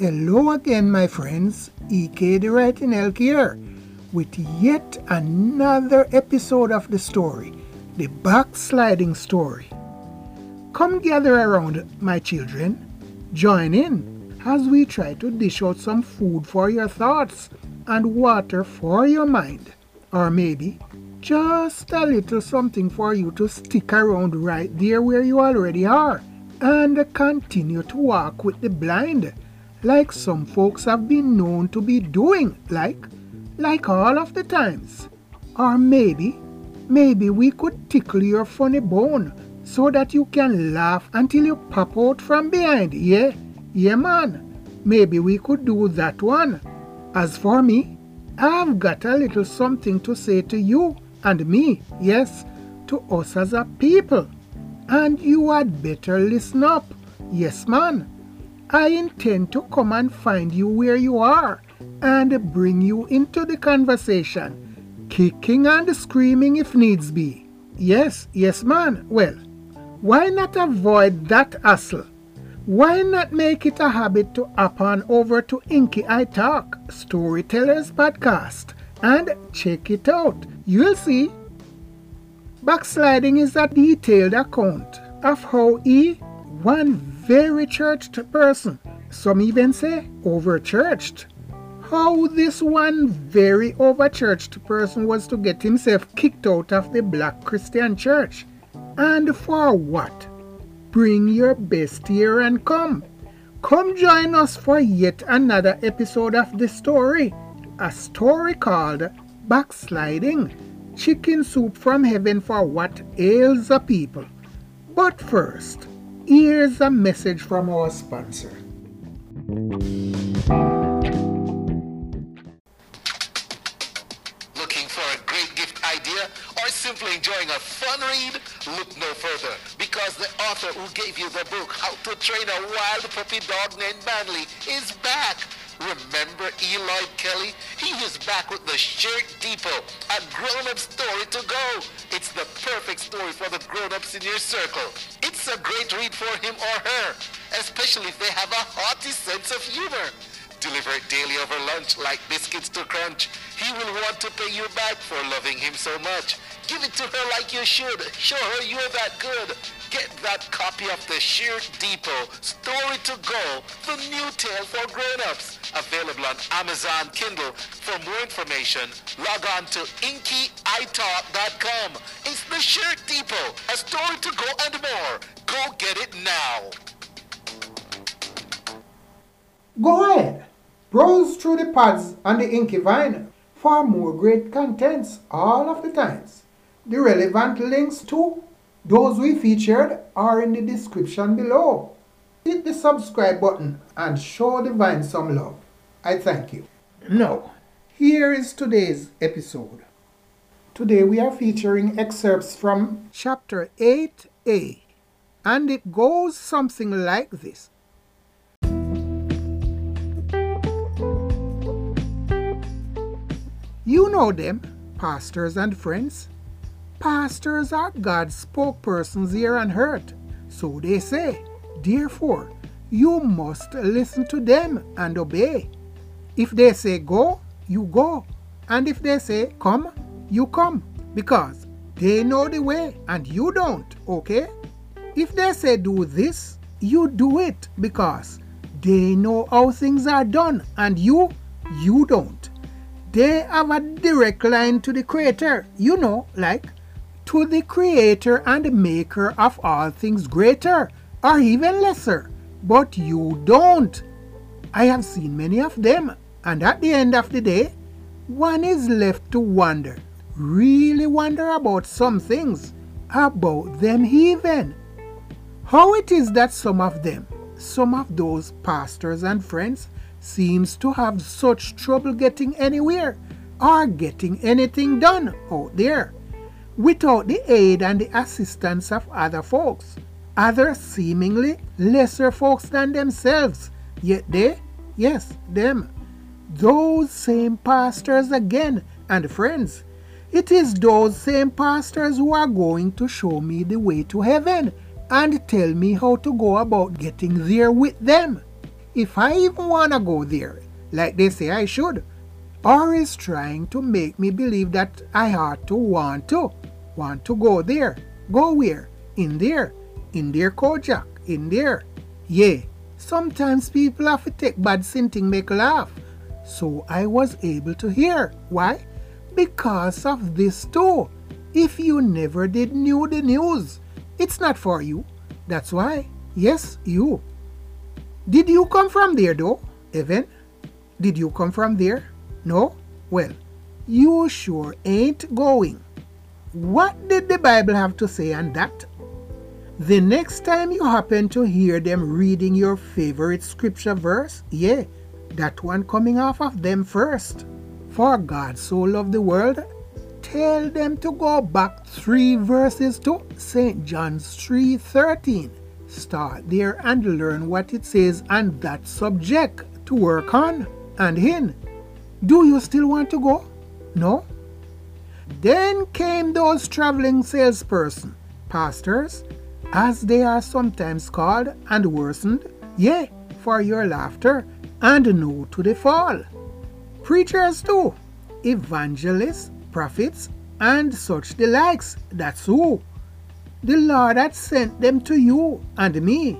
Hello again, my friends. EK the Writing Elk here with yet another episode of the story, the backsliding story. Come gather around, my children. Join in as we try to dish out some food for your thoughts and water for your mind. Or maybe just a little something for you to stick around right there where you already are and continue to walk with the blind like some folks have been known to be doing, like, like all of the times. Or maybe, maybe we could tickle your funny bone so that you can laugh until you pop out from behind. Yeah, yeah, man. Maybe we could do that one. As for me, I've got a little something to say to you and me, yes, to us as a people. And you had better listen up. Yes, man. I intend to come and find you where you are and bring you into the conversation, kicking and screaming if needs be. Yes, yes, man. Well, why not avoid that hassle? Why not make it a habit to hop on over to Inky I Talk, Storytellers Podcast, and check it out? You'll see. Backsliding is a detailed account of how he, one very churched person, some even say overchurched. How this one very overchurched person was to get himself kicked out of the black Christian church. And for what? Bring your best here and come. Come join us for yet another episode of the story. A story called Backsliding Chicken Soup from Heaven for What Ails a People. But first, Here's a message from our sponsor. Looking for a great gift idea or simply enjoying a fun read? Look no further because the author who gave you the book How to Train a Wild Puppy Dog Named Manly is back Remember Eli Kelly? He is back with the Shirt Depot, a grown-up story to go. It's the perfect story for the grown-ups in your circle. It's a great read for him or her, especially if they have a hearty sense of humor. Deliver it daily over lunch like biscuits to crunch. He will want to pay you back for loving him so much. Give it to her like you should. Show her you're that good. Get that copy of the Shirt Depot Story to Go, the new tale for grown-ups. Available on Amazon Kindle. For more information, log on to inkytalk.com. It's the Shirt Depot, a story to go and more. Go get it now. Go ahead. Browse through the pods on the Inky Vine for more great contents all of the times. The relevant links to those we featured are in the description below. Hit the subscribe button and show the Vine some love. I thank you. Now, here is today's episode. Today we are featuring excerpts from chapter 8a, and it goes something like this. You know them, pastors and friends. Pastors are God's spokespersons here on earth, so they say. Therefore, you must listen to them and obey. If they say go, you go. And if they say come, you come. Because they know the way and you don't, okay? If they say do this, you do it because they know how things are done and you, you don't. They have a direct line to the Creator, you know, like to the creator and maker of all things greater or even lesser. But you don't. I have seen many of them, and at the end of the day, one is left to wonder, really wonder about some things, about them even. How it is that some of them, some of those pastors and friends, seems to have such trouble getting anywhere or getting anything done out there without the aid and the assistance of other folks, other seemingly lesser folks than themselves. Yet they, yes, them, those same pastors again and friends. It is those same pastors who are going to show me the way to heaven and tell me how to go about getting there with them. if I even want to go there, like they say I should, or is trying to make me believe that I ought to want to, want to go there. Go where? In there. In there, Kojak. In there. Yeah, sometimes people have to take bad sinting make laugh. So I was able to hear. Why? Because of this too. If you never did knew the news, it's not for you. That's why. Yes, you. Did you come from there though, Evan? Did you come from there? No? Well, you sure ain't going. What did the Bible have to say on that? The next time you happen to hear them reading your favorite scripture verse, yeah, that one coming off of them first. For God so loved the world, tell them to go back three verses to St. John's 3:13. Start there and learn what it says on that subject to work on and in. Do you still want to go? No? Then came those traveling salesperson, pastors, as they are sometimes called, and worsened, yea, for your laughter, and no to the fall. Preachers too, evangelists, prophets, and such the likes, that's who. The Lord had sent them to you and me.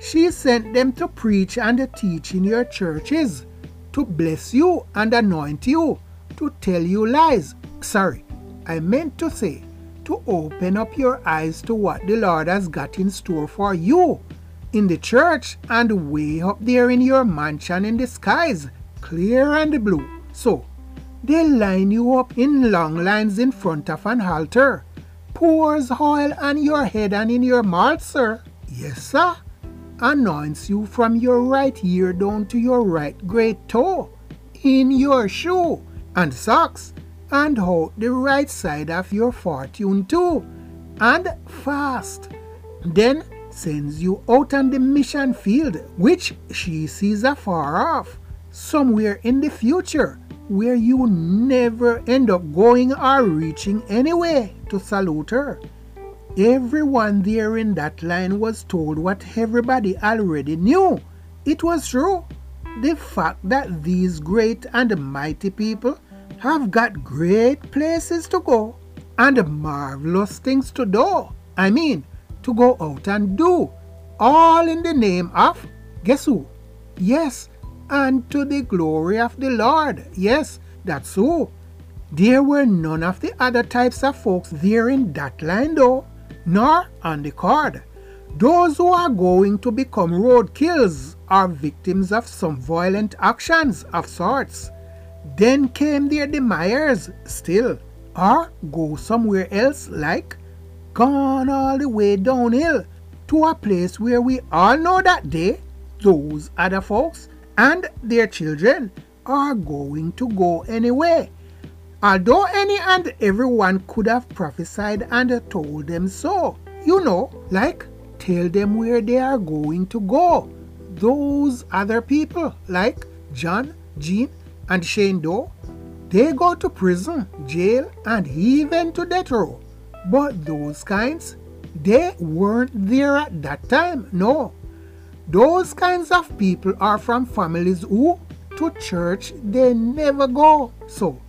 She sent them to preach and teach in your churches to bless you and anoint you, to tell you lies. Sorry, I meant to say to open up your eyes to what the Lord has got in store for you in the church and way up there in your mansion in the skies, clear and blue. So, they line you up in long lines in front of an altar, pours oil on your head and in your mouth, sir. Yes, sir anoints you from your right ear down to your right great toe, in your shoe and socks, and hold the right side of your fortune too, and fast. Then sends you out on the mission field, which she sees afar off, somewhere in the future, where you never end up going or reaching anyway to salute her. Everyone there in that line was told what everybody already knew. It was true. The fact that these great and mighty people have got great places to go and marvelous things to do. I mean, to go out and do, all in the name of, guess who? Yes, and to the glory of the Lord. Yes, that's who. There were none of the other types of folks there in that line, though nor on the card. Those who are going to become roadkills are victims of some violent actions of sorts. Then came their demise still, or go somewhere else like gone all the way downhill to a place where we all know that they, those other folks, and their children are going to go anyway although any and everyone could have prophesied and told them so. You know, like tell them where they are going to go. Those other people, like John, Jean, and Shane Doe, they go to prison, jail, and even to death row. But those kinds, they weren't there at that time, no. Those kinds of people are from families who, to church, they never go. So,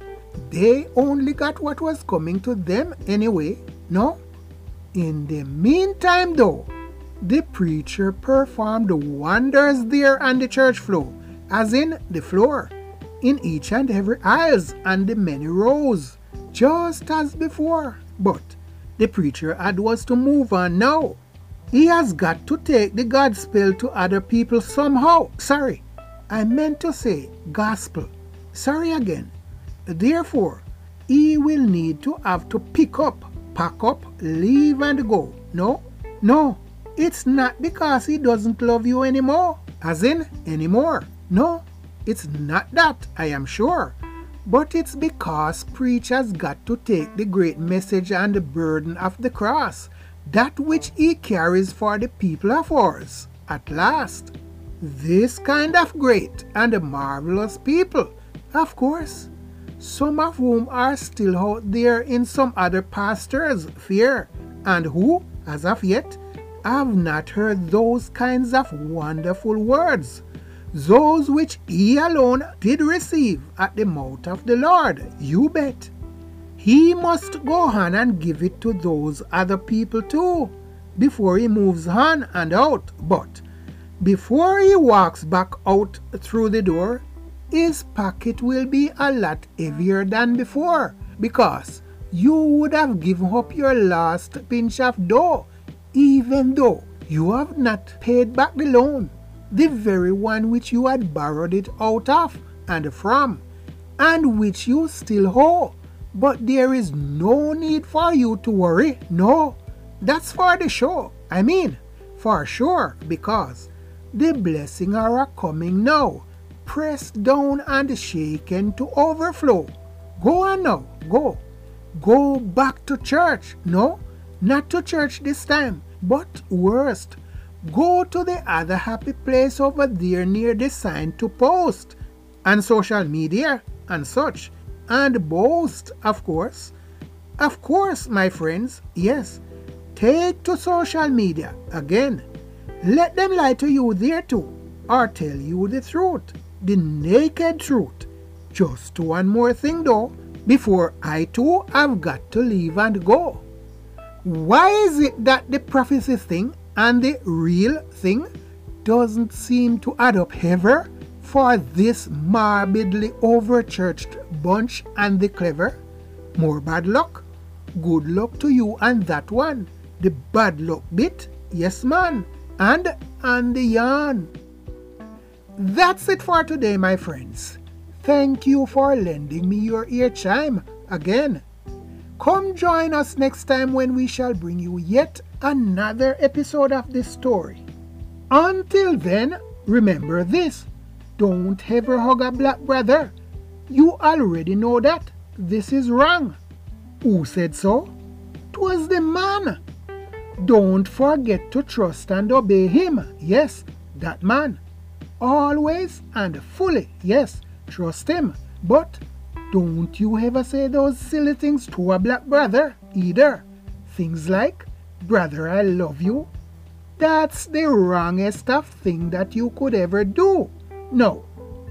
they only got what was coming to them anyway, no? In the meantime, though, the preacher performed wonders there on the church floor, as in the floor, in each and every aisles and the many rows, just as before. But the preacher had was to move on now. He has got to take the gospel to other people somehow. Sorry, I meant to say gospel. Sorry again. Therefore, he will need to have to pick up, pack up, leave and go. No, no, it's not because he doesn't love you anymore, as in anymore. No, it's not that, I am sure. But it's because preachers got to take the great message and the burden of the cross, that which he carries for the people of ours, at last. This kind of great and marvelous people, of course, some of whom are still out there in some other pastors' fear, and who, as of yet, have not heard those kinds of wonderful words. Those which he alone did receive at the mouth of the Lord, you bet. He must go on and give it to those other people too before he moves on and out. But before he walks back out through the door, his pocket will be a lot heavier than before because you would have given up your last pinch of dough even though you have not paid back the loan, the very one which you had borrowed it out of and from, and which you still owe. But there is no need for you to worry. No, that's for the show. I mean, for sure, because the blessing are coming now, pressed down and shaken to overflow. Go on now, go. Go back to church. No, not to church this time, but worst, go to the other happy place over there near the sign to post and social media and such and boast, of course. Of course, my friends, yes. Take to social media again. Let them lie to you there too, or tell you the truth, the naked truth. Just one more thing though, before I too have got to leave and go. Why is it that the prophecy thing and the real thing doesn't seem to add up ever for this morbidly overchurched bunch and the clever? More bad luck? Good luck to you and that one. The bad luck bit? Yes, man. And and the yarn. That's it for today, my friends. Thank you for lending me your ear chime again. Come join us next time when we shall bring you yet another episode of this story. Until then, remember this don't ever hug a black brother. You already know that. This is wrong. Who said so? Twas the man. Don't forget to trust and obey him. Yes, that man. Always and fully. Yes, trust him. But don't you ever say those silly things to a black brother either. Things like, Brother, I love you. That's the wrongest of thing that you could ever do. No,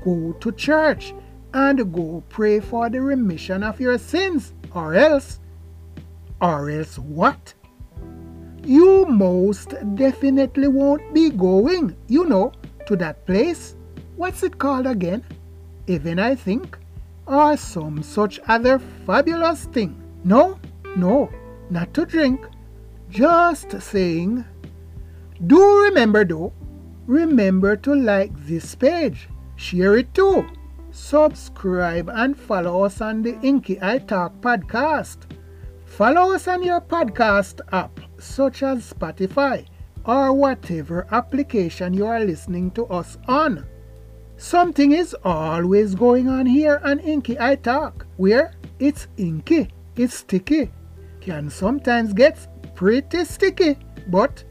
go to church and go pray for the remission of your sins, or else, or else what? You most definitely won't be going, you know, to that place. What's it called again? Even I think or some such other fabulous thing. No, no, not to drink. Just saying. Do remember though, remember to like this page, share it too, subscribe and follow us on the Inky I Talk podcast. Follow us on your podcast app such as Spotify or whatever application you are listening to us on. Something is always going on here on Inky I Talk, where it's inky, it's sticky, can sometimes get pretty sticky, but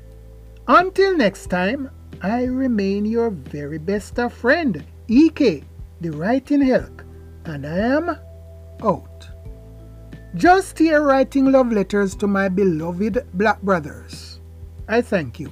until next time, I remain your very best of friend, EK, the writing elk, and I am out. Just here writing love letters to my beloved black brothers. I thank you.